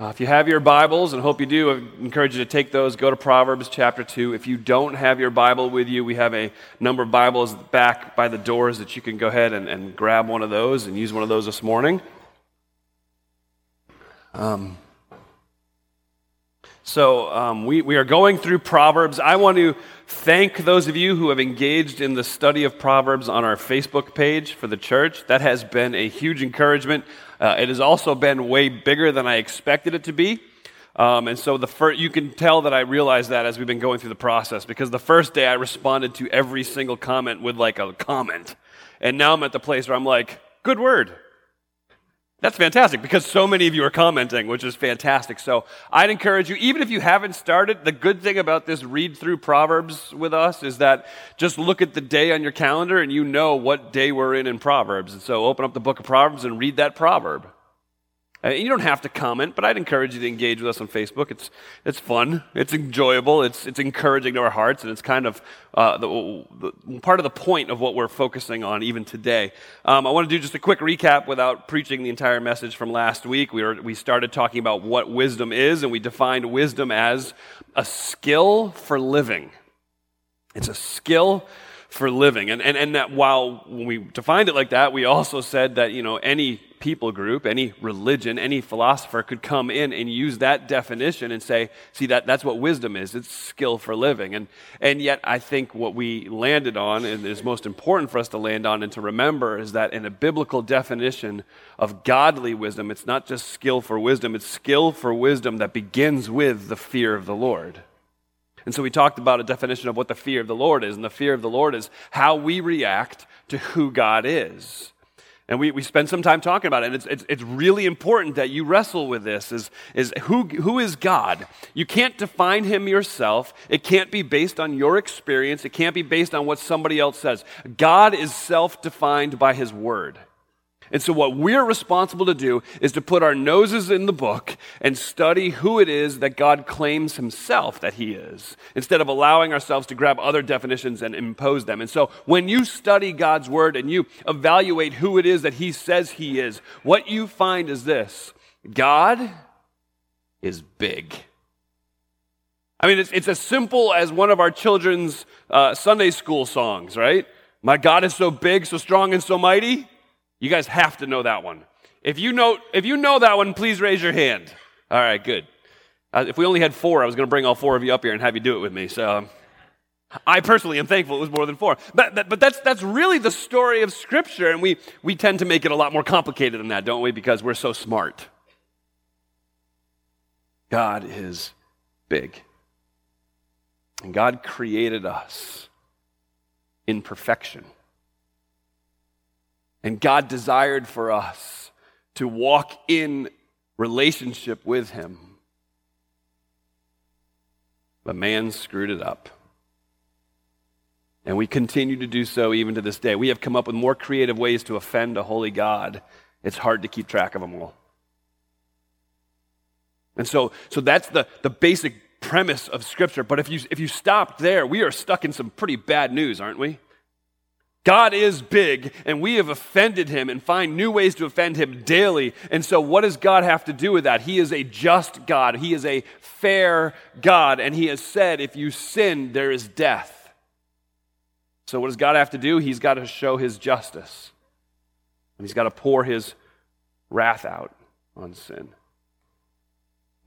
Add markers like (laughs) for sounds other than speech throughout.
Uh, if you have your Bibles, and hope you do, I encourage you to take those. Go to Proverbs chapter 2. If you don't have your Bible with you, we have a number of Bibles back by the doors that you can go ahead and, and grab one of those and use one of those this morning. Um, so um, we, we are going through Proverbs. I want to thank those of you who have engaged in the study of Proverbs on our Facebook page for the church. That has been a huge encouragement. Uh, it has also been way bigger than I expected it to be. Um, and so the you can tell that I realized that as we've been going through the process because the first day I responded to every single comment with like a comment. And now I'm at the place where I'm like, good word. That's fantastic because so many of you are commenting, which is fantastic. So I'd encourage you, even if you haven't started, the good thing about this read through Proverbs with us is that just look at the day on your calendar and you know what day we're in in Proverbs. And so open up the book of Proverbs and read that proverb. Uh, you don't have to comment, but I'd encourage you to engage with us on Facebook. It's, it's fun, it's enjoyable, it's, it's encouraging to our hearts, and it's kind of uh, the, the, part of the point of what we're focusing on even today. Um, I want to do just a quick recap without preaching the entire message from last week. We, were, we started talking about what wisdom is, and we defined wisdom as a skill for living. It's a skill for living. And, and, and that while when we defined it like that, we also said that, you know, any people group, any religion, any philosopher could come in and use that definition and say, see, that, that's what wisdom is. It's skill for living. And, and yet, I think what we landed on, and is most important for us to land on and to remember, is that in a biblical definition of godly wisdom, it's not just skill for wisdom, it's skill for wisdom that begins with the fear of the Lord. And so we talked about a definition of what the fear of the Lord is. And the fear of the Lord is how we react to who God is. And we, we spend some time talking about it. And it's, it's, it's really important that you wrestle with this is, is who, who is God? You can't define him yourself. It can't be based on your experience. It can't be based on what somebody else says. God is self defined by his word. And so, what we're responsible to do is to put our noses in the book and study who it is that God claims himself that he is, instead of allowing ourselves to grab other definitions and impose them. And so, when you study God's word and you evaluate who it is that he says he is, what you find is this God is big. I mean, it's, it's as simple as one of our children's uh, Sunday school songs, right? My God is so big, so strong, and so mighty. You guys have to know that one. If you know, if you know that one, please raise your hand. All right, good. Uh, if we only had four, I was going to bring all four of you up here and have you do it with me. So um, I personally am thankful it was more than four. But, but, but that's, that's really the story of Scripture, and we, we tend to make it a lot more complicated than that, don't we? Because we're so smart. God is big. And God created us in perfection. And God desired for us to walk in relationship with Him. But man screwed it up. And we continue to do so even to this day. We have come up with more creative ways to offend a holy God. It's hard to keep track of them all. And so, so that's the, the basic premise of Scripture. But if you, if you stop there, we are stuck in some pretty bad news, aren't we? God is big, and we have offended him and find new ways to offend him daily. And so, what does God have to do with that? He is a just God, He is a fair God, and He has said, if you sin, there is death. So, what does God have to do? He's got to show His justice, and He's got to pour His wrath out on sin.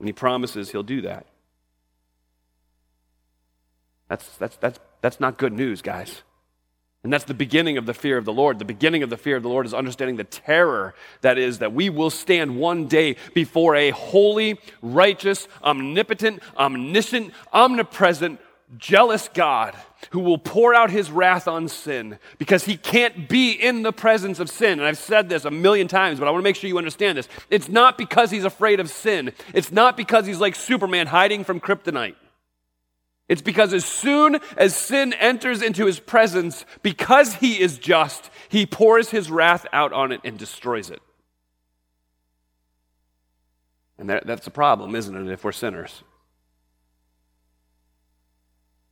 And He promises He'll do that. That's, that's, that's, that's not good news, guys. And that's the beginning of the fear of the Lord. The beginning of the fear of the Lord is understanding the terror that is that we will stand one day before a holy, righteous, omnipotent, omniscient, omnipresent, jealous God who will pour out his wrath on sin because he can't be in the presence of sin. And I've said this a million times, but I want to make sure you understand this. It's not because he's afraid of sin, it's not because he's like Superman hiding from kryptonite. It's because as soon as sin enters into his presence, because he is just, he pours his wrath out on it and destroys it. And that, that's a problem, isn't it, if we're sinners?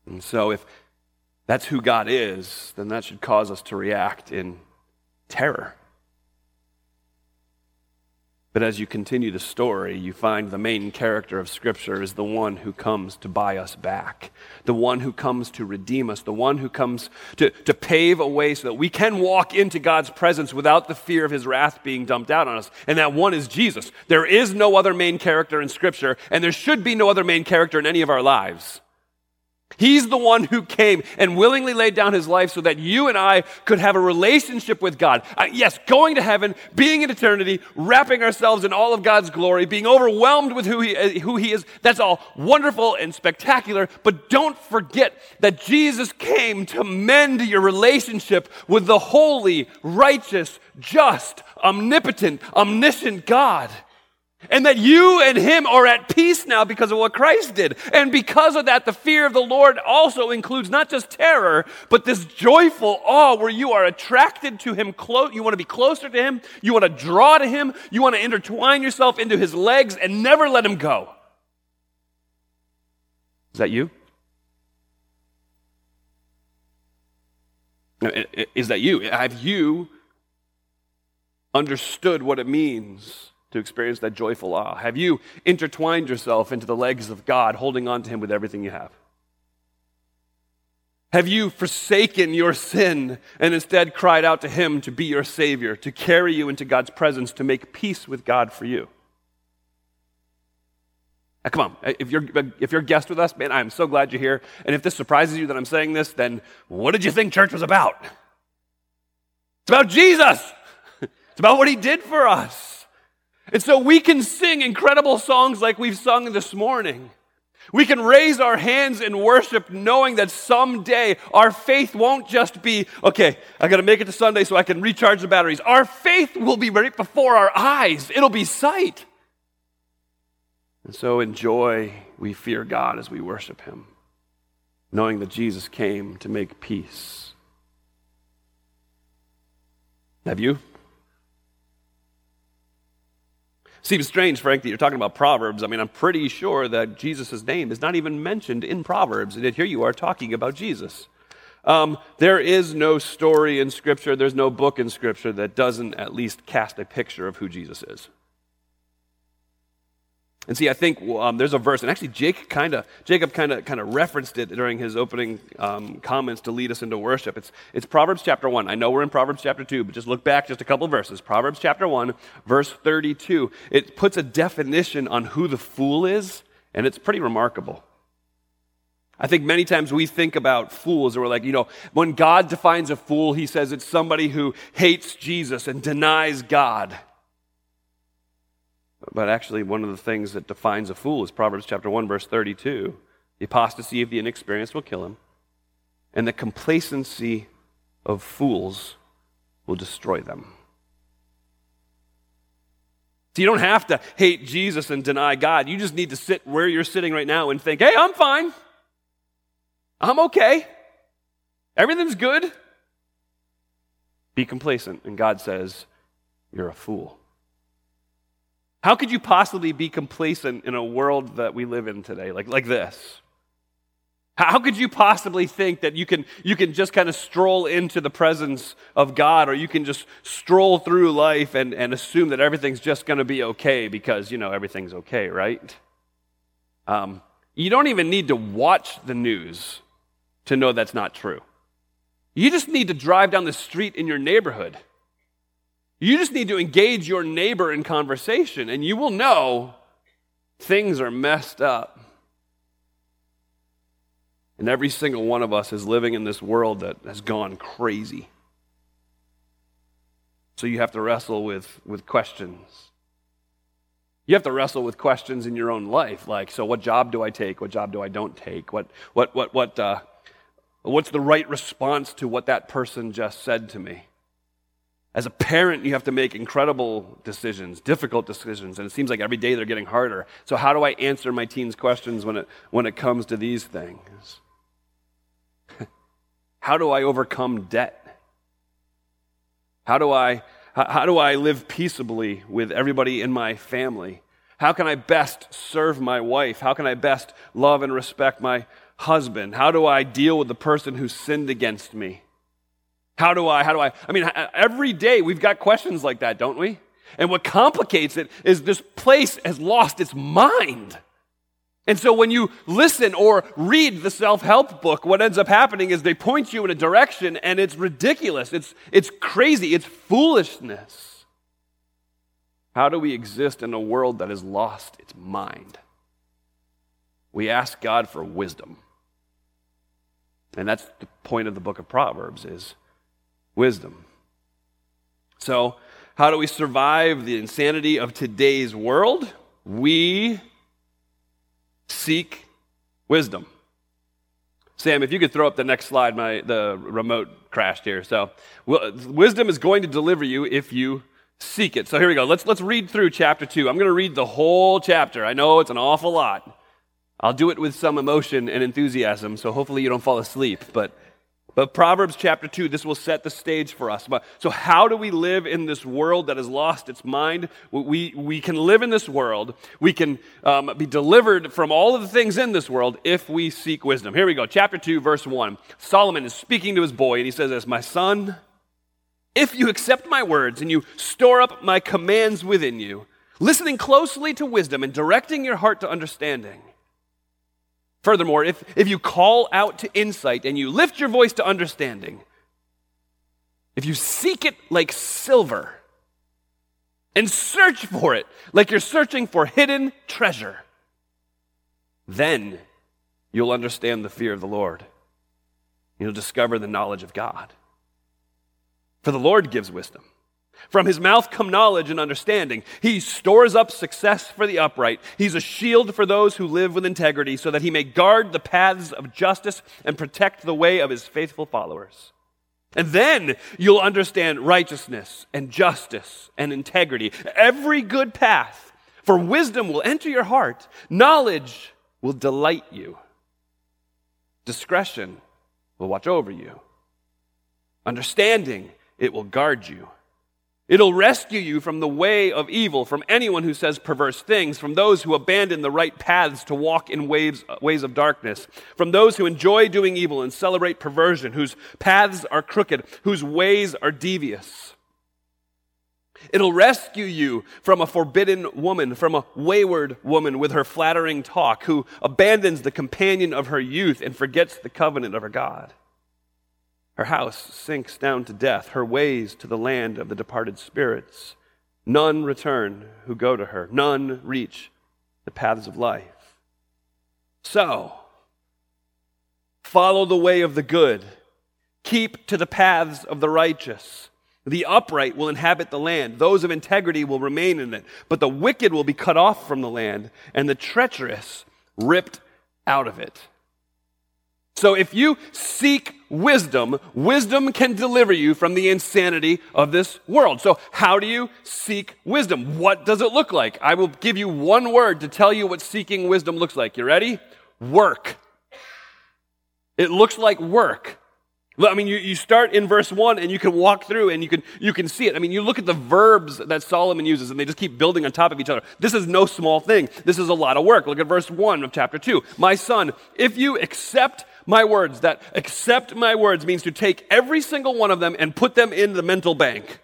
And so, if that's who God is, then that should cause us to react in terror. But as you continue the story, you find the main character of Scripture is the one who comes to buy us back, the one who comes to redeem us, the one who comes to, to pave a way so that we can walk into God's presence without the fear of his wrath being dumped out on us. And that one is Jesus. There is no other main character in Scripture, and there should be no other main character in any of our lives. He's the one who came and willingly laid down his life so that you and I could have a relationship with God. Uh, yes, going to heaven, being in eternity, wrapping ourselves in all of God's glory, being overwhelmed with who he, uh, who he is. That's all wonderful and spectacular. But don't forget that Jesus came to mend your relationship with the holy, righteous, just, omnipotent, omniscient God. And that you and him are at peace now because of what Christ did. And because of that, the fear of the Lord also includes not just terror, but this joyful awe where you are attracted to him close. You want to be closer to him. You want to draw to him. You want to intertwine yourself into his legs and never let him go. Is that you? Is that you? Have you understood what it means? To experience that joyful awe? Have you intertwined yourself into the legs of God, holding on to Him with everything you have? Have you forsaken your sin and instead cried out to Him to be your Savior, to carry you into God's presence, to make peace with God for you? Now, come on, if you're, if you're a guest with us, man, I'm so glad you're here. And if this surprises you that I'm saying this, then what did you think church was about? It's about Jesus, (laughs) it's about what He did for us. And so we can sing incredible songs like we've sung this morning. We can raise our hands in worship knowing that someday our faith won't just be, okay, I got to make it to Sunday so I can recharge the batteries. Our faith will be right before our eyes, it'll be sight. And so in joy, we fear God as we worship Him, knowing that Jesus came to make peace. Have you? Seems strange, Frank, that you're talking about Proverbs. I mean, I'm pretty sure that Jesus' name is not even mentioned in Proverbs, and yet here you are talking about Jesus. Um, there is no story in Scripture, there's no book in Scripture that doesn't at least cast a picture of who Jesus is. And see, I think um, there's a verse, and actually Jake kinda, Jacob kind of kind of referenced it during his opening um, comments to lead us into worship. It's, it's Proverbs chapter 1. I know we're in Proverbs chapter 2, but just look back just a couple verses. Proverbs chapter 1, verse 32. It puts a definition on who the fool is, and it's pretty remarkable. I think many times we think about fools, and we're like, you know, when God defines a fool, he says it's somebody who hates Jesus and denies God. But actually, one of the things that defines a fool is Proverbs chapter 1, verse 32. The apostasy of the inexperienced will kill him, and the complacency of fools will destroy them. So you don't have to hate Jesus and deny God. You just need to sit where you're sitting right now and think, hey, I'm fine. I'm okay. Everything's good. Be complacent. And God says, you're a fool. How could you possibly be complacent in a world that we live in today, like, like this? How could you possibly think that you can, you can just kind of stroll into the presence of God or you can just stroll through life and, and assume that everything's just going to be okay because, you know, everything's okay, right? Um, you don't even need to watch the news to know that's not true. You just need to drive down the street in your neighborhood you just need to engage your neighbor in conversation, and you will know things are messed up. And every single one of us is living in this world that has gone crazy. So you have to wrestle with, with questions. You have to wrestle with questions in your own life, like, so what job do I take? What job do I don't take? What, what, what, what, uh, what's the right response to what that person just said to me? As a parent, you have to make incredible decisions, difficult decisions, and it seems like every day they're getting harder. So, how do I answer my teens' questions when it, when it comes to these things? (laughs) how do I overcome debt? How do I, how do I live peaceably with everybody in my family? How can I best serve my wife? How can I best love and respect my husband? How do I deal with the person who sinned against me? How do I, how do I, I mean, uh, every day we've got questions like that, don't we? And what complicates it is this place has lost its mind. And so when you listen or read the self help book, what ends up happening is they point you in a direction and it's ridiculous. It's, it's crazy. It's foolishness. How do we exist in a world that has lost its mind? We ask God for wisdom. And that's the point of the book of Proverbs is wisdom. So, how do we survive the insanity of today's world? We seek wisdom. Sam, if you could throw up the next slide, my the remote crashed here. So, wisdom is going to deliver you if you seek it. So here we go. Let's let's read through chapter 2. I'm going to read the whole chapter. I know it's an awful lot. I'll do it with some emotion and enthusiasm, so hopefully you don't fall asleep, but but Proverbs chapter 2, this will set the stage for us. So, how do we live in this world that has lost its mind? We, we can live in this world. We can um, be delivered from all of the things in this world if we seek wisdom. Here we go. Chapter 2, verse 1. Solomon is speaking to his boy, and he says this My son, if you accept my words and you store up my commands within you, listening closely to wisdom and directing your heart to understanding, Furthermore, if, if you call out to insight and you lift your voice to understanding, if you seek it like silver and search for it like you're searching for hidden treasure, then you'll understand the fear of the Lord. You'll discover the knowledge of God. For the Lord gives wisdom. From his mouth come knowledge and understanding. He stores up success for the upright. He's a shield for those who live with integrity, so that he may guard the paths of justice and protect the way of his faithful followers. And then you'll understand righteousness and justice and integrity, every good path. For wisdom will enter your heart, knowledge will delight you, discretion will watch over you, understanding, it will guard you. It'll rescue you from the way of evil, from anyone who says perverse things, from those who abandon the right paths to walk in waves, ways of darkness, from those who enjoy doing evil and celebrate perversion, whose paths are crooked, whose ways are devious. It'll rescue you from a forbidden woman, from a wayward woman with her flattering talk, who abandons the companion of her youth and forgets the covenant of her God. Her house sinks down to death, her ways to the land of the departed spirits. None return who go to her, none reach the paths of life. So, follow the way of the good, keep to the paths of the righteous. The upright will inhabit the land, those of integrity will remain in it, but the wicked will be cut off from the land, and the treacherous ripped out of it. So if you seek wisdom, wisdom can deliver you from the insanity of this world. So how do you seek wisdom? What does it look like? I will give you one word to tell you what seeking wisdom looks like. You ready? Work. It looks like work. I mean, you, you start in verse 1 and you can walk through and you can, you can see it. I mean, you look at the verbs that Solomon uses and they just keep building on top of each other. This is no small thing. This is a lot of work. Look at verse 1 of chapter 2. My son, if you accept my words. That accept my words means to take every single one of them and put them in the mental bank.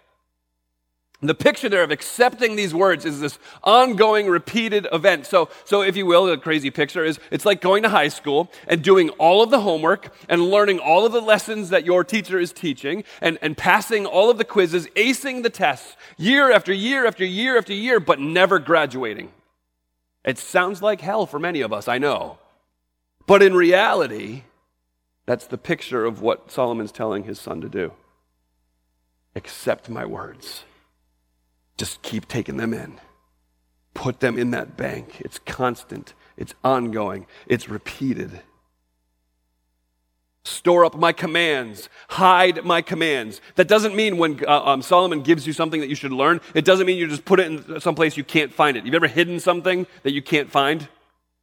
The picture there of accepting these words is this ongoing, repeated event. So, so if you will, a crazy picture is it's like going to high school and doing all of the homework and learning all of the lessons that your teacher is teaching and, and passing all of the quizzes, acing the tests year after year after year after year, but never graduating. It sounds like hell for many of us, I know. But in reality, that's the picture of what Solomon's telling his son to do. Accept my words. Just keep taking them in. Put them in that bank. It's constant, it's ongoing, it's repeated. Store up my commands, hide my commands. That doesn't mean when uh, um, Solomon gives you something that you should learn, it doesn't mean you just put it in some place you can't find it. You've ever hidden something that you can't find?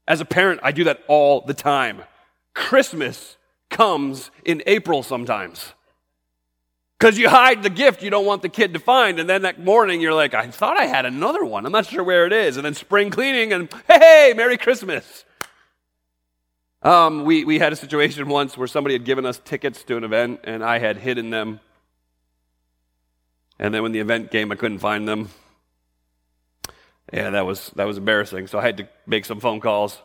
As a parent, I do that all the time. Christmas comes in April sometimes. Because you hide the gift you don't want the kid to find, and then that morning you're like, I thought I had another one. I'm not sure where it is. And then spring cleaning, and hey, Merry Christmas. Um, we, we had a situation once where somebody had given us tickets to an event, and I had hidden them. And then when the event came, I couldn't find them. Yeah, that was, that was embarrassing. So I had to make some phone calls.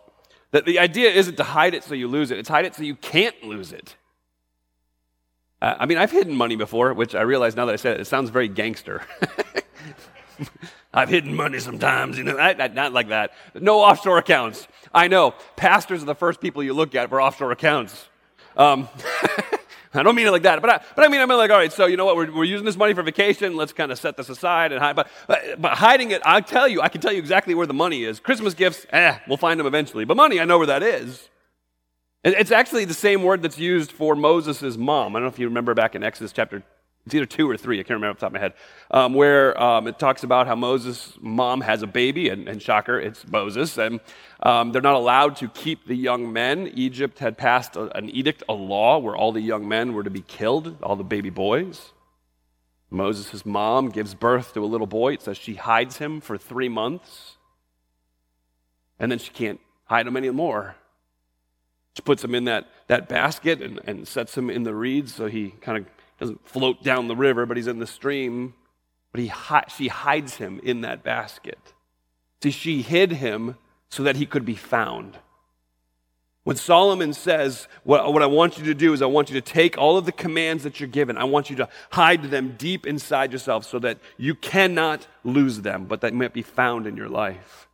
The, the idea isn't to hide it so you lose it, it's hide it so you can't lose it. Uh, I mean, I've hidden money before, which I realize now that I said it, it sounds very gangster. (laughs) I've hidden money sometimes, you know, not like that. No offshore accounts. I know. Pastors are the first people you look at for offshore accounts. Um, (laughs) I don't mean it like that, but I, but I mean, I mean like, all right, so you know what, we're, we're using this money for vacation, let's kind of set this aside and hide, but, but, but hiding it, I'll tell you, I can tell you exactly where the money is. Christmas gifts, eh, we'll find them eventually, but money, I know where that is. It's actually the same word that's used for Moses' mom. I don't know if you remember back in Exodus chapter it's either two or three, I can't remember off the top of my head, um, where um, it talks about how Moses' mom has a baby, and, and shocker, it's Moses, and um, they're not allowed to keep the young men. Egypt had passed a, an edict, a law, where all the young men were to be killed, all the baby boys. Moses' mom gives birth to a little boy. It says she hides him for three months, and then she can't hide him anymore. She puts him in that, that basket and, and sets him in the reeds so he kind of doesn't float down the river, but he's in the stream. But he, she hides him in that basket. See, she hid him so that he could be found. When Solomon says, what, what I want you to do is I want you to take all of the commands that you're given, I want you to hide them deep inside yourself so that you cannot lose them, but that might be found in your life.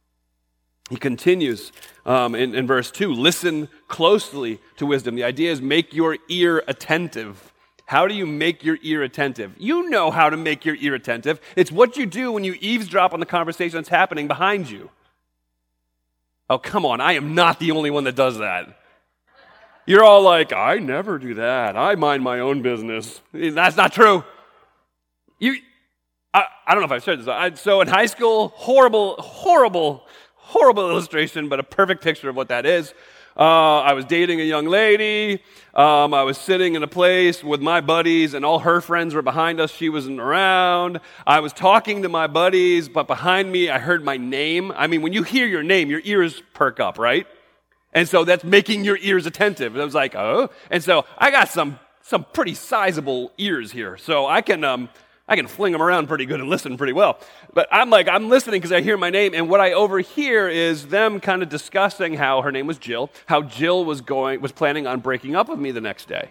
He continues um, in, in verse 2 listen closely to wisdom. The idea is make your ear attentive. How do you make your ear attentive? You know how to make your ear attentive. It's what you do when you eavesdrop on the conversation that's happening behind you. Oh, come on, I am not the only one that does that. You're all like, I never do that. I mind my own business. That's not true. You, I, I don't know if I've shared this. I, so in high school, horrible, horrible, horrible (laughs) illustration, but a perfect picture of what that is. Uh, I was dating a young lady. Um, I was sitting in a place with my buddies, and all her friends were behind us. She wasn't around. I was talking to my buddies, but behind me, I heard my name. I mean, when you hear your name, your ears perk up, right? And so that's making your ears attentive. And I was like, oh. And so I got some some pretty sizable ears here, so I can um, I can fling them around pretty good and listen pretty well. But I'm like, I'm listening because I hear my name, and what I overhear is them kind of discussing how her name was Jill, how Jill was going, was planning on breaking up with me the next day.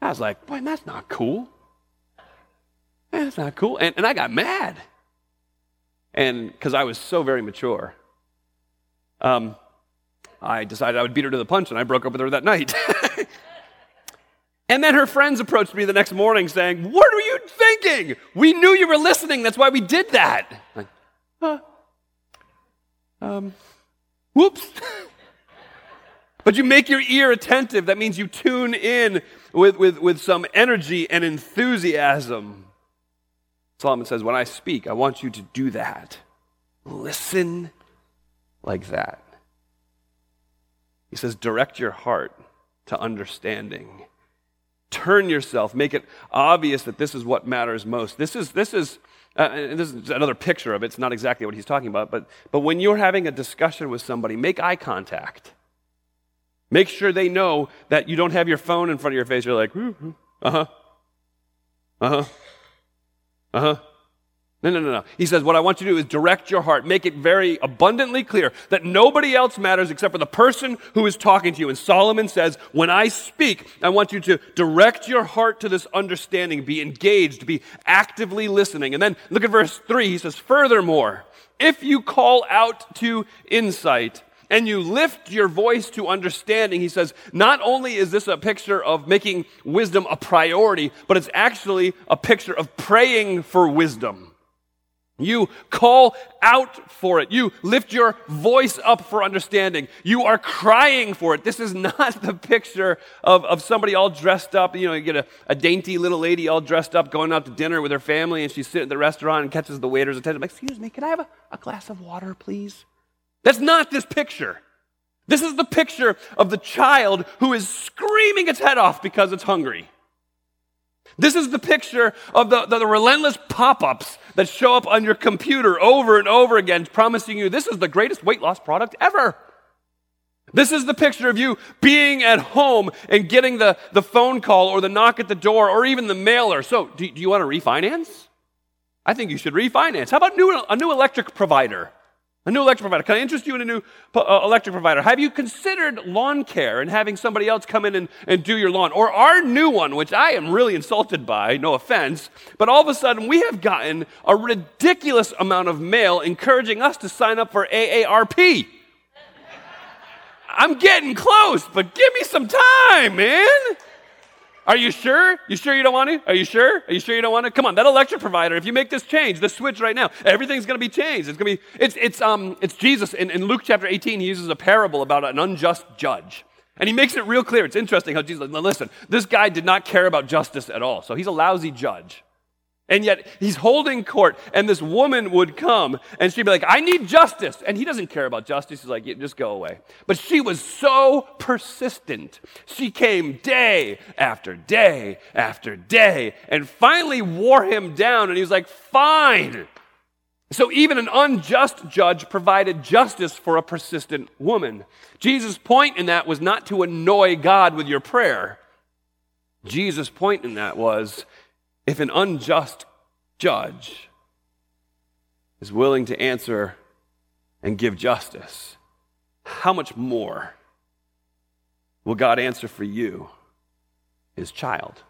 I was like, boy, that's not cool. That's not cool. And, and I got mad. And because I was so very mature, um, I decided I would beat her to the punch, and I broke up with her that night. (laughs) And then her friends approached me the next morning saying, What were you thinking? We knew you were listening. That's why we did that. Like? Um, whoops. (laughs) but you make your ear attentive. That means you tune in with, with, with some energy and enthusiasm. Solomon says, When I speak, I want you to do that. Listen like that. He says, Direct your heart to understanding turn yourself, make it obvious that this is what matters most. This is, this is, uh, this is another picture of it. It's not exactly what he's talking about, but, but when you're having a discussion with somebody, make eye contact. Make sure they know that you don't have your phone in front of your face. You're like, uh huh, uh huh, uh huh. No, no, no, no. He says, What I want you to do is direct your heart, make it very abundantly clear that nobody else matters except for the person who is talking to you. And Solomon says, When I speak, I want you to direct your heart to this understanding, be engaged, be actively listening. And then look at verse 3. He says, Furthermore, if you call out to insight, and you lift your voice to understanding, he says, not only is this a picture of making wisdom a priority, but it's actually a picture of praying for wisdom. You call out for it. You lift your voice up for understanding. You are crying for it. This is (laughs) not the picture of, of somebody all dressed up. You know, you get a, a dainty little lady all dressed up going out to dinner with her family, and she's sitting at the restaurant and catches the waiter's attention. Like, Excuse me, can I have a, a glass of water, please? That's not this picture. This is the picture of the child who is screaming its head off because it's hungry. This is the picture of the, the, the relentless pop ups that show up on your computer over and over again, promising you this is the greatest weight loss product ever. This is the picture of you being at home and getting the, the phone call or the knock at the door or even the mailer. So, do, do you want to refinance? I think you should refinance. How about new, a new electric provider? A new electric provider. Can I interest you in a new uh, electric provider? Have you considered lawn care and having somebody else come in and, and do your lawn? Or our new one, which I am really insulted by, no offense, but all of a sudden we have gotten a ridiculous amount of mail encouraging us to sign up for AARP. I'm getting close, but give me some time, man. Are you sure? You sure you don't want to? Are you sure? Are you sure you don't want to? Come on, that electric provider, if you make this change, the switch right now, everything's going to be changed. It's going to be, it's, it's, um, it's Jesus. In, in Luke chapter 18, he uses a parable about an unjust judge. And he makes it real clear. It's interesting how Jesus, listen, this guy did not care about justice at all. So he's a lousy judge. And yet he's holding court, and this woman would come and she'd be like, I need justice. And he doesn't care about justice. He's like, yeah, just go away. But she was so persistent. She came day after day after day and finally wore him down. And he was like, Fine. So even an unjust judge provided justice for a persistent woman. Jesus' point in that was not to annoy God with your prayer. Jesus' point in that was if an unjust judge is willing to answer and give justice, how much more will God answer for you, his child?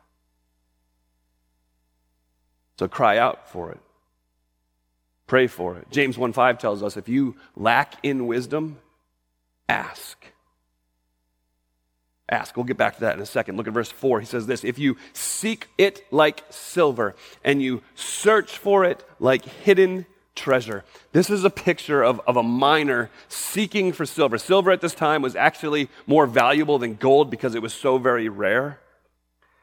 So cry out for it. Pray for it. James 1 5 tells us if you lack in wisdom, ask. Ask. We'll get back to that in a second. Look at verse 4. He says this If you seek it like silver and you search for it like hidden treasure. This is a picture of, of a miner seeking for silver. Silver at this time was actually more valuable than gold because it was so very rare.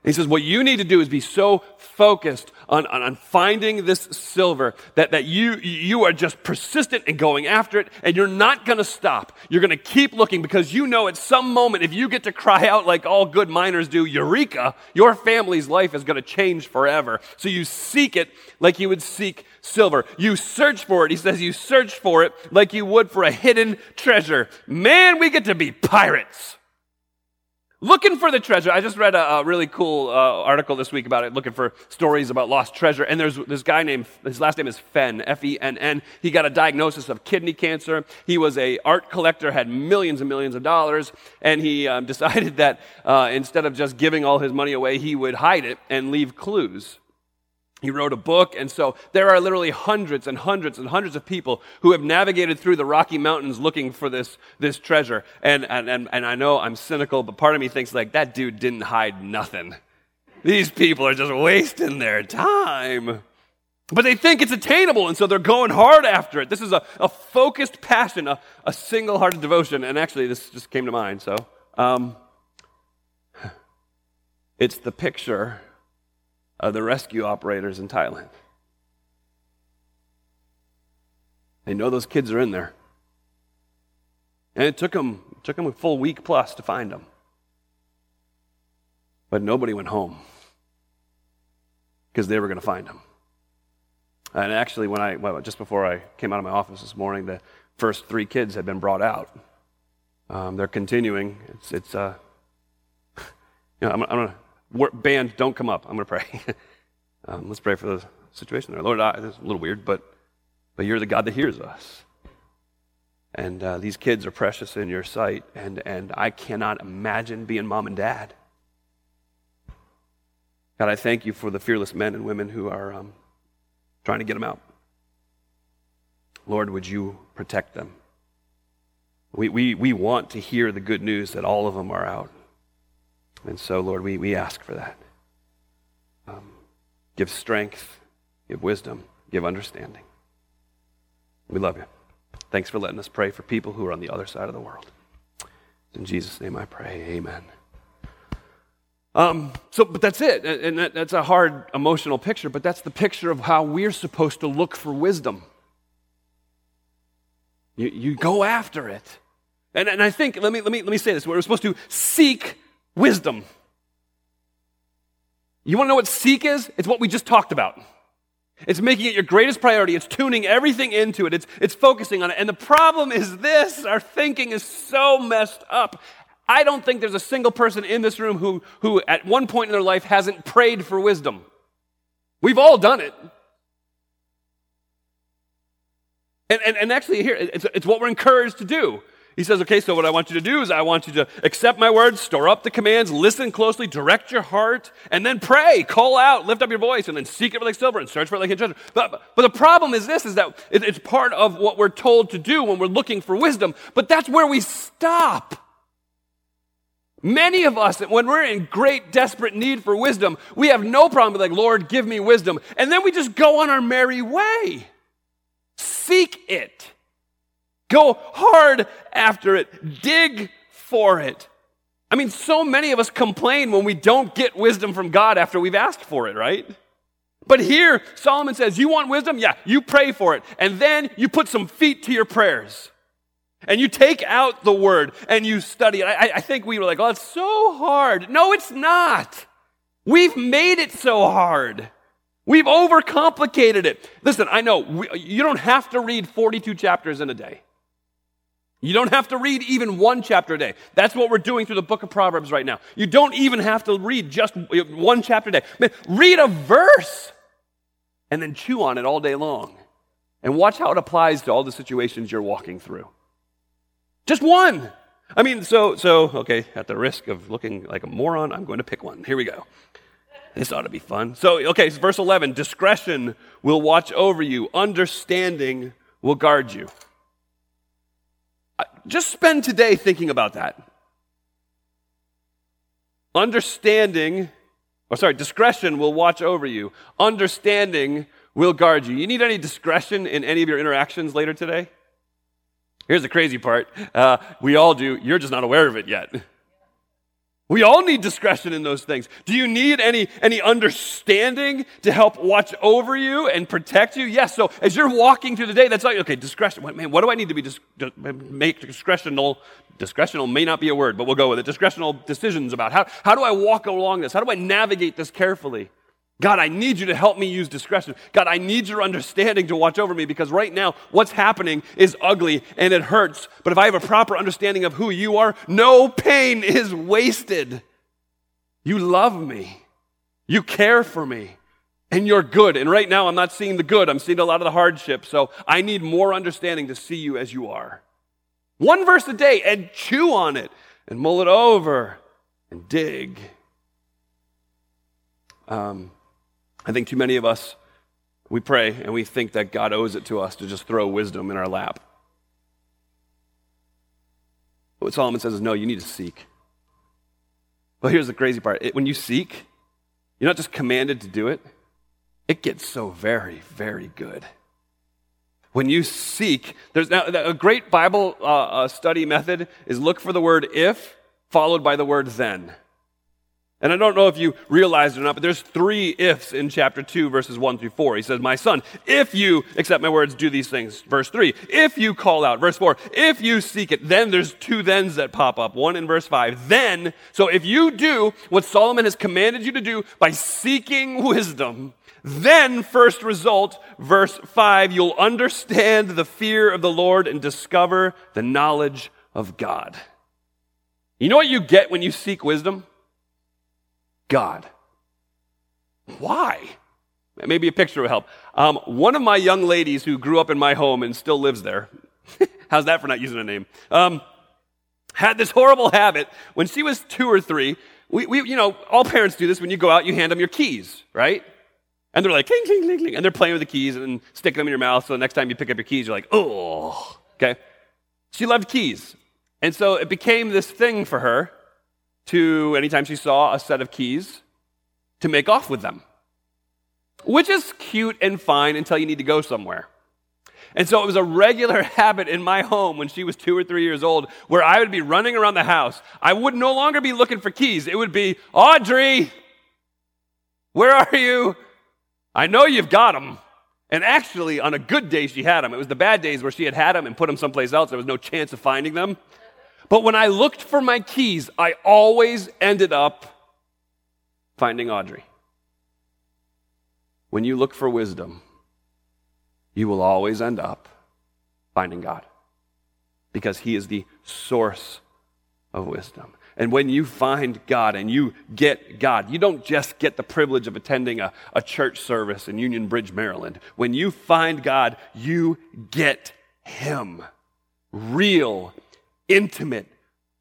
He says, What you need to do is be so focused on, on, on, finding this silver that, that you, you are just persistent in going after it, and you're not going to stop. You're going to keep looking because you know at some moment, if you get to cry out like all good miners do, Eureka, your family's life is going to change forever. So you seek it like you would seek silver. You search for it. He says, You search for it like you would for a hidden treasure. Man, we get to be pirates looking for the treasure. I just read a, a really cool uh, article this week about it, looking for stories about lost treasure. And there's this guy named, his last name is Fenn, F-E-N-N. He got a diagnosis of kidney cancer. He was a art collector, had millions and millions of dollars, and he um, (laughs) decided that uh, instead of just giving all his money away, he would hide it and leave clues. He wrote a book, and so there are literally hundreds and hundreds and hundreds of people who have navigated through the Rocky Mountains looking for this, this treasure. And, and, and, and I know I'm cynical, but part of me thinks, like, that dude didn't hide nothing. These people are just wasting their time. But they think it's attainable, and so they're going hard after it. This is a, a focused passion, a, a single hearted devotion. And actually, this just came to mind. So, um, (sighs) it's the picture of the rescue operators in Thailand. They know those kids are in there. And it took them, it took them a full week plus to find them. But nobody went home because they were going to find them. And actually, when I, well, just before I came out of my office this morning, the first three kids had been brought out. Um, they're continuing. It's, it's uh, (laughs) you know, I'm, I'm to band, don't come up. I'm going to pray. (laughs) um, let's pray for the situation there. Lord, I, this is a little weird, but, but you're the God that hears us. And uh, these kids are precious in your sight, and, and I cannot imagine being mom and dad. God, I thank you for the fearless men and women who are um, trying to get them out. Lord, would you protect them? We, we, we want to hear the good news that all of them are out. And so, Lord, we, we ask for that. Um, give strength, give wisdom, give understanding. We love you. Thanks for letting us pray for people who are on the other side of the world. In Jesus' name I pray. Amen. Um, so, but that's it. And that, that's a hard emotional picture, but that's the picture of how we're supposed to look for wisdom. You, you go after it. And, and I think, let me, let, me, let me say this, we're supposed to seek wisdom. You want to know what seek is? It's what we just talked about. It's making it your greatest priority. It's tuning everything into it. It's, it's focusing on it. And the problem is this our thinking is so messed up. I don't think there's a single person in this room who, who at one point in their life hasn't prayed for wisdom. We've all done it. And, and, and actually, here, it's, it's what we're encouraged to do. He says, okay, so what I want you to do is I want you to accept my words, store up the commands, listen closely, direct your heart, and then pray, call out, lift up your voice, and then seek it like silver and search for it like a treasure. But, but the problem is this, is that it, it's part of what we're told to do when we're looking for wisdom, but that's where we stop. Many of us, when we're in great, desperate need for wisdom, we have no problem with like, Lord, give me wisdom. And then we just go on our merry way. Seek it. Go hard after it. Dig for it. I mean, so many of us complain when we don't get wisdom from God after we've asked for it, right? But here, Solomon says, You want wisdom? Yeah, you pray for it. And then you put some feet to your prayers. And you take out the word and you study it. I, I think we were like, Oh, it's so hard. No, it's not. We've made it so hard. We've overcomplicated it. Listen, I know we, you don't have to read 42 chapters in a day. You don't have to read even one chapter a day. That's what we're doing through the book of Proverbs right now. You don't even have to read just one chapter a day. Man, read a verse and then chew on it all day long and watch how it applies to all the situations you're walking through. Just one. I mean, so, so, okay, at the risk of looking like a moron, I'm going to pick one. Here we go. This ought to be fun. So, okay, so verse 11 discretion will watch over you, understanding will guard you. Just spend today thinking about that. Understanding, or sorry, discretion will watch over you. Understanding will guard you. You need any discretion in any of your interactions later today? Here's the crazy part. Uh, we all do. You're just not aware of it yet. (laughs) We all need discretion in those things. Do you need any, any understanding to help watch over you and protect you? Yes. So as you're walking through the day, that's like, okay, discretion. What, man, what do I need to be dis- make discretional? Discretional may not be a word, but we'll go with it. Discretional decisions about how, how do I walk along this? How do I navigate this carefully? God, I need you to help me use discretion. God, I need your understanding to watch over me because right now what's happening is ugly and it hurts. But if I have a proper understanding of who you are, no pain is wasted. You love me, you care for me, and you're good. And right now I'm not seeing the good, I'm seeing a lot of the hardship. So I need more understanding to see you as you are. One verse a day and chew on it and mull it over and dig. Um, I think too many of us, we pray and we think that God owes it to us to just throw wisdom in our lap. What Solomon says is no, you need to seek. But here's the crazy part it, when you seek, you're not just commanded to do it, it gets so very, very good. When you seek, there's now, a great Bible uh, uh, study method is look for the word if followed by the word then. And I don't know if you realized it or not, but there's three ifs in chapter 2, verses 1 through 4. He says, My son, if you accept my words, do these things. Verse 3, if you call out. Verse 4, if you seek it. Then there's two thens that pop up. One in verse 5. Then, so if you do what Solomon has commanded you to do by seeking wisdom, then, first result, verse 5, you'll understand the fear of the Lord and discover the knowledge of God. You know what you get when you seek wisdom? God. Why? Maybe a picture will help. Um, one of my young ladies who grew up in my home and still lives there, (laughs) how's that for not using a name? Um, had this horrible habit when she was two or three. We, we, you know, all parents do this. When you go out, you hand them your keys, right? And they're like, cling, cling, cling, cling. And they're playing with the keys and sticking them in your mouth. So the next time you pick up your keys, you're like, oh, okay. She loved keys. And so it became this thing for her to, anytime she saw a set of keys, to make off with them, which is cute and fine until you need to go somewhere. And so it was a regular (laughs) habit in my home when she was two or three years old where I would be running around the house. I would no longer be looking for keys. It would be, Audrey, where are you? I know you've got them. And actually, on a good day, she had them. It was the bad days where she had had them and put them someplace else. There was no chance of finding them. But when I looked for my keys, I always ended up finding Audrey. When you look for wisdom, you will always end up finding God because He is the source of wisdom. And when you find God and you get God, you don't just get the privilege of attending a, a church service in Union Bridge, Maryland. When you find God, you get Him. Real, intimate,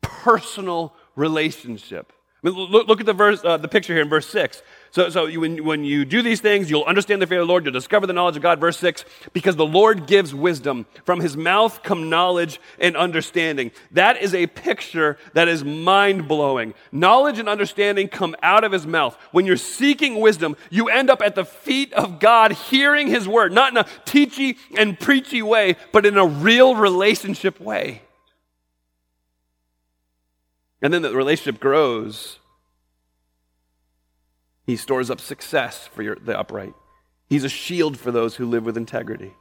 personal relationship. I mean, look, look, at the verse, uh, the picture here in verse six. So, so you, when, when you do these things, you'll understand the fear of the Lord. You'll discover the knowledge of God. Verse six, because the Lord gives wisdom. From His mouth come knowledge and understanding. That is a picture that is mind blowing. Knowledge and understanding come out of His mouth. When you're seeking wisdom, you end up at the feet of God, hearing His word, not in a teachy and preachy way, but in a real relationship way. And then the relationship grows. He stores up success for your, the upright. He's a shield for those who live with integrity.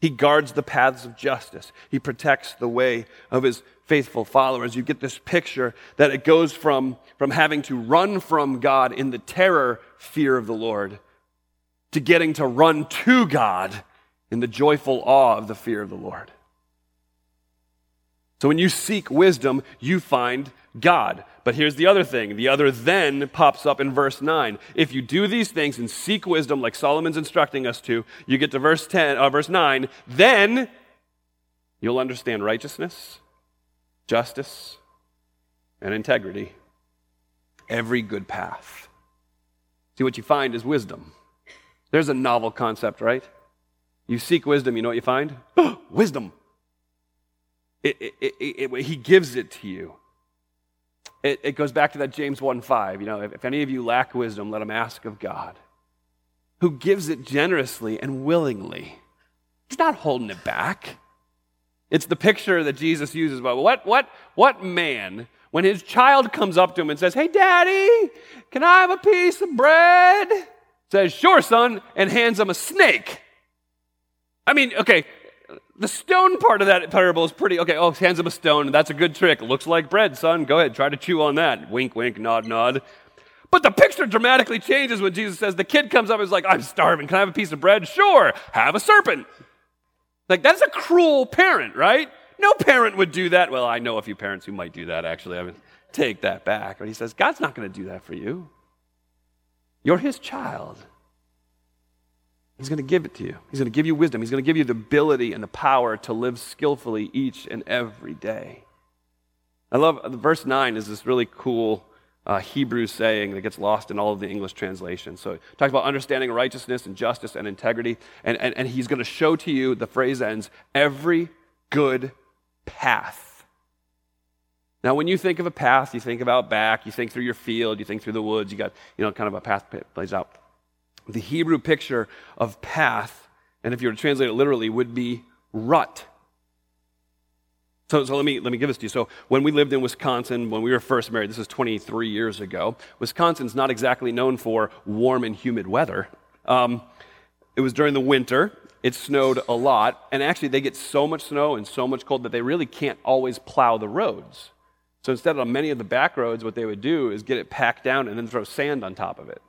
He guards the paths of justice. He protects the way of his faithful followers. You get this picture that it goes from, from having to run from God in the terror fear of the Lord to getting to run to God in the joyful awe of the fear of the Lord. So when you seek wisdom, you find God. But here's the other thing the other then pops up in verse 9. If you do these things and seek wisdom, like Solomon's instructing us to, you get to verse 10, uh, verse 9, then you'll understand righteousness, justice, and integrity, every good path. See, what you find is wisdom. There's a novel concept, right? You seek wisdom, you know what you find? (gasps) wisdom. It, it, it, he gives it to you. It, goes back to that James 1 5. You know, if, if any of you lack wisdom, let him ask of God, who gives it generously and willingly. He's not holding it back. It's the picture that Jesus uses about what, what, what man, when his child comes up to him and says, Hey, daddy, can I have a piece of bread? Says, Sure, son, and hands him a snake. I mean, okay, the stone part of that parable is pretty okay. Oh, hands him a stone. That's a good trick. Looks like bread, son. Go ahead, try to chew on that. Wink, wink, nod, nod. But the picture dramatically changes when Jesus says the kid comes up and is like, I'm starving. Can I have a piece of bread? Sure. Have a serpent. Like, that's a cruel parent, right? No parent would do that. Well, I know a few parents who might do that, actually. I would take that back. But he says, God's not going to do that for you. You're his child. He's going to give it to you. He's going to give you wisdom. He's going to give you the ability and the power to live skillfully each and every day. I love verse 9 is this really cool uh, Hebrew saying that gets lost in all of the English translations. So it talks about understanding righteousness and justice and integrity. And, and, and he's going to show to you, the phrase ends, every good path. Now, when you think of a path, you think about back, you think through your field, you think through the woods, you got, you know, kind of a path plays out the Hebrew picture of path, and if you were to translate it literally, would be rut. So, so let, me, let me give this to you. So, when we lived in Wisconsin, when we were first married, this is 23 years ago, Wisconsin's not exactly known for warm and humid weather. Um, it was during the winter, it snowed a lot, and actually, they get so much snow and so much cold that they really can't always plow the roads. So, instead, on many of the back roads, what they would do is get it packed down and then throw sand on top of it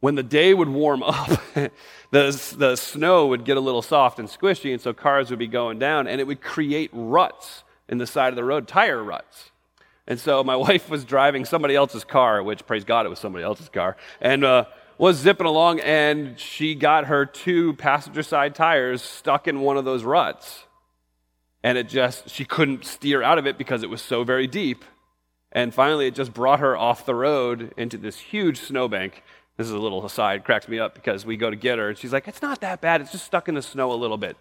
when the day would warm up, (laughs) the, the snow would get a little soft and squishy, and so cars would be going down, and it would create ruts in the side of the road, tire ruts. And so my (laughs) wife was driving somebody else's car, which, praise God, it was somebody else's car, and uh, was zipping along, and she got her two passenger side tires stuck in one of those ruts. And it just, she couldn't steer out of it because it was so very deep. And finally, it just brought her off the road into this huge snowbank this is a little aside, cracks me up because we go to get her and she's like, It's not that bad. It's just stuck in the snow a little bit.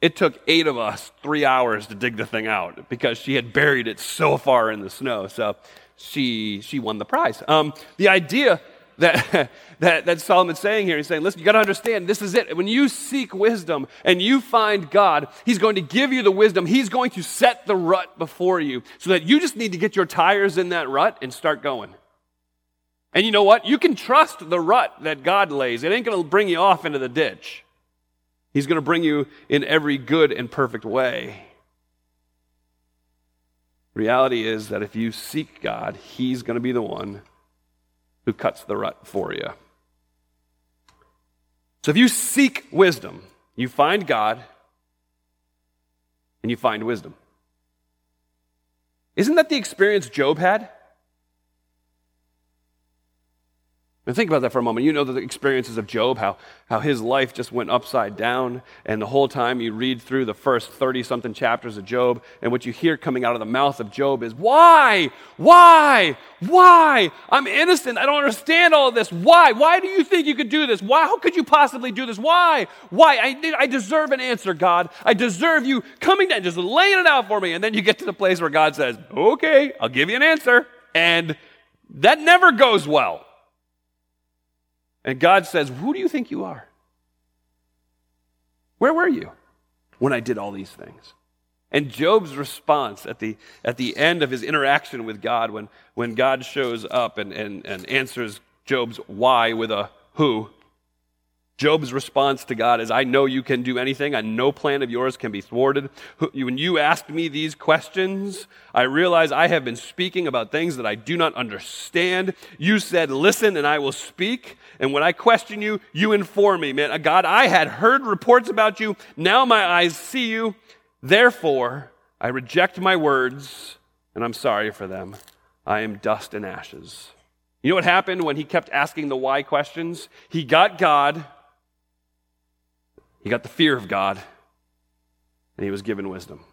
It took eight of us three hours to dig the thing out because she had buried it so far in the snow. So she, she won the prize. Um, the idea that, (laughs) that, that Solomon's saying here, he's saying, listen, you got to understand, this is it. When you seek wisdom and you find God, He's going to give you the wisdom. He's going to set the rut before you so that you just need to get your tires in that rut and start going. And you know what? You can trust the rut that God lays. It ain't going to bring you off into the ditch. He's going to bring you in every good and perfect way. Reality is that if you seek God, He's going to be the one who cuts the rut for you. So if you seek wisdom, you find God and you find wisdom. Isn't that the experience Job had? And think about that for a moment. You know the experiences of Job, how, how his life just went upside down. And the whole time you read through the first 30 something chapters of Job, and what you hear coming out of the mouth of Job is, Why? Why? Why? I'm innocent. I don't understand all of this. Why? Why do you think you could do this? Why? How could you possibly do this? Why? Why? I, I deserve an answer, God. I deserve you coming down, just laying it out for me. And then you get to the place where God says, Okay, I'll give you an answer. And that never goes well. And God says, Who do you think you are? Where were you when I did all these things? And Job's response at the, at the end of his interaction with God, when, when God shows up and, and, and answers Job's why with a who, Job's response to God is, I know you can do anything, and no plan of yours can be thwarted. When you ask me these questions, I realize I have been speaking about things that I do not understand. You said, Listen, and I will speak. And when I question you, you inform me. Man, God, I had heard reports about you. Now my eyes see you. Therefore, I reject my words, and I'm sorry for them. I am dust and ashes. You know what happened when he kept asking the why questions? He got God he got the fear of God, and he was given wisdom.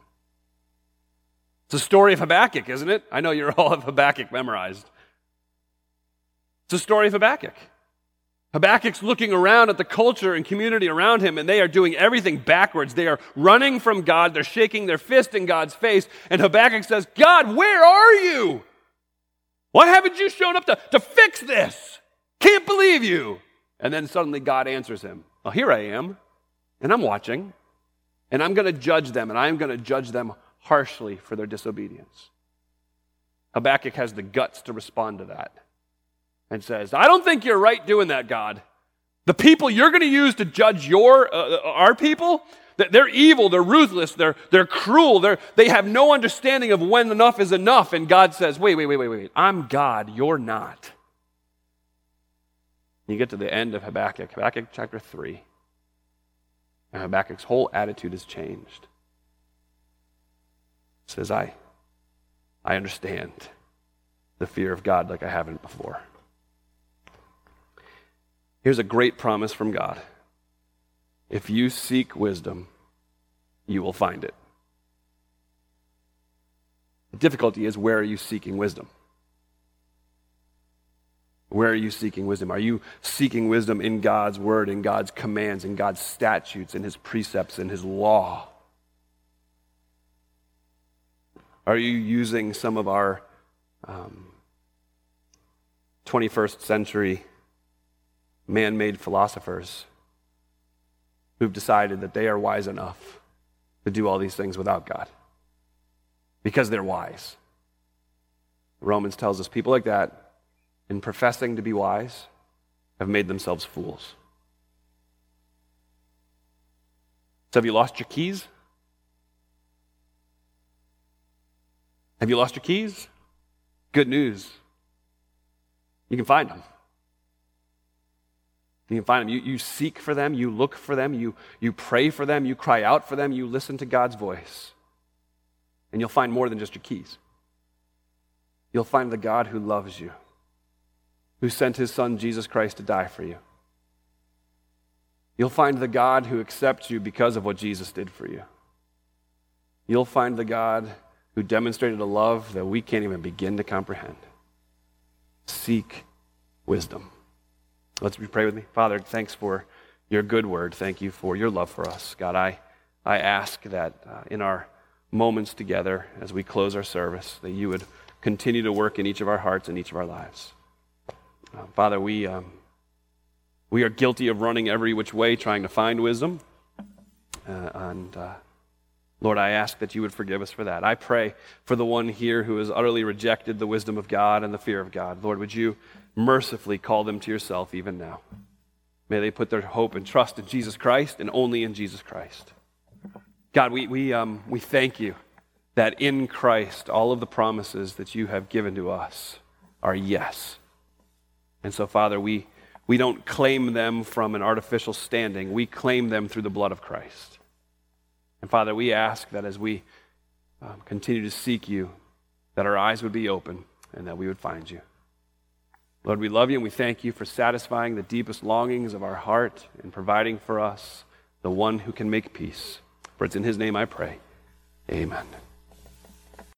It's a story of Habakkuk, isn't it? I know you're (laughs) all have Habakkuk memorized. It's a story of Habakkuk. Habakkuk's looking around at the culture and community around him, and they are doing everything backwards. They are running from God. They're shaking their fist in God's face. And Habakkuk says, God, where are you? Why haven't you shown up to, to fix this? Can't believe you. And then suddenly God answers him, Well, here I am. And I'm watching, and I'm going to judge them, and I'm going to judge them harshly for their disobedience. Habakkuk has the guts to respond to that and says, I don't think you're right doing that, God. The people you're going to use to judge your, uh, uh our people, they're evil, they're ruthless, they're, they're cruel, they're, they have no understanding of when enough is enough. And God says, wait, wait, wait, wait, wait. I'm God, you're not. You get to the end of Habakkuk, Habakkuk chapter 3. And Habakkuk's whole attitude has changed. He says, I, I understand the fear of God like I haven't before. Here's a great promise from God. If you seek wisdom, you will find it. The difficulty is where are you seeking wisdom? Where are you seeking wisdom? Are you seeking wisdom in God's word, in God's commands, in God's statutes, in his precepts, in his law? Are you using some of our um, 21st century man made philosophers who've decided that they are wise enough to do all these things without God because they're wise? Romans tells us people like that in professing to be wise, have made themselves fools. So, have you lost your keys? Have you lost your keys? Good news. You can find them. You can find them. You, you seek for them, you look for them, you, you pray for them, you cry out for them, you listen to God's voice. And you'll find more than just your keys. You'll find the God who loves you who sent his son Jesus Christ to die for you. You'll find the God who accepts you because of what Jesus did for you. You'll find the God who demonstrated a love that we can't even begin to comprehend. Seek wisdom. Let's pray with me. Father, thanks for your good word. Thank you for your love for us. God, I, I ask that uh, in our moments together as we close our service, that you would continue to work in each of our hearts and each of our lives. Uh, Father, we, um, we are guilty of running every which way trying to find wisdom. Uh, and uh, Lord, I ask that you would forgive us for that. I pray for the one here who has utterly rejected the wisdom of God and the fear of God. Lord, would you mercifully call them to yourself even now? May they put their hope and trust in Jesus Christ and only in Jesus Christ. God, we, we, um, we thank you that in Christ all of the promises that you have given to us are yes. And so, Father, we, we don't claim them from an artificial standing. We claim them through the blood of Christ. And Father, we ask that as we um, continue to seek you, that our eyes would be open and that we would find you. Lord, we love you and we thank you for satisfying the deepest longings of our heart and providing for us the one who can make peace. For it's in his name I pray. Amen.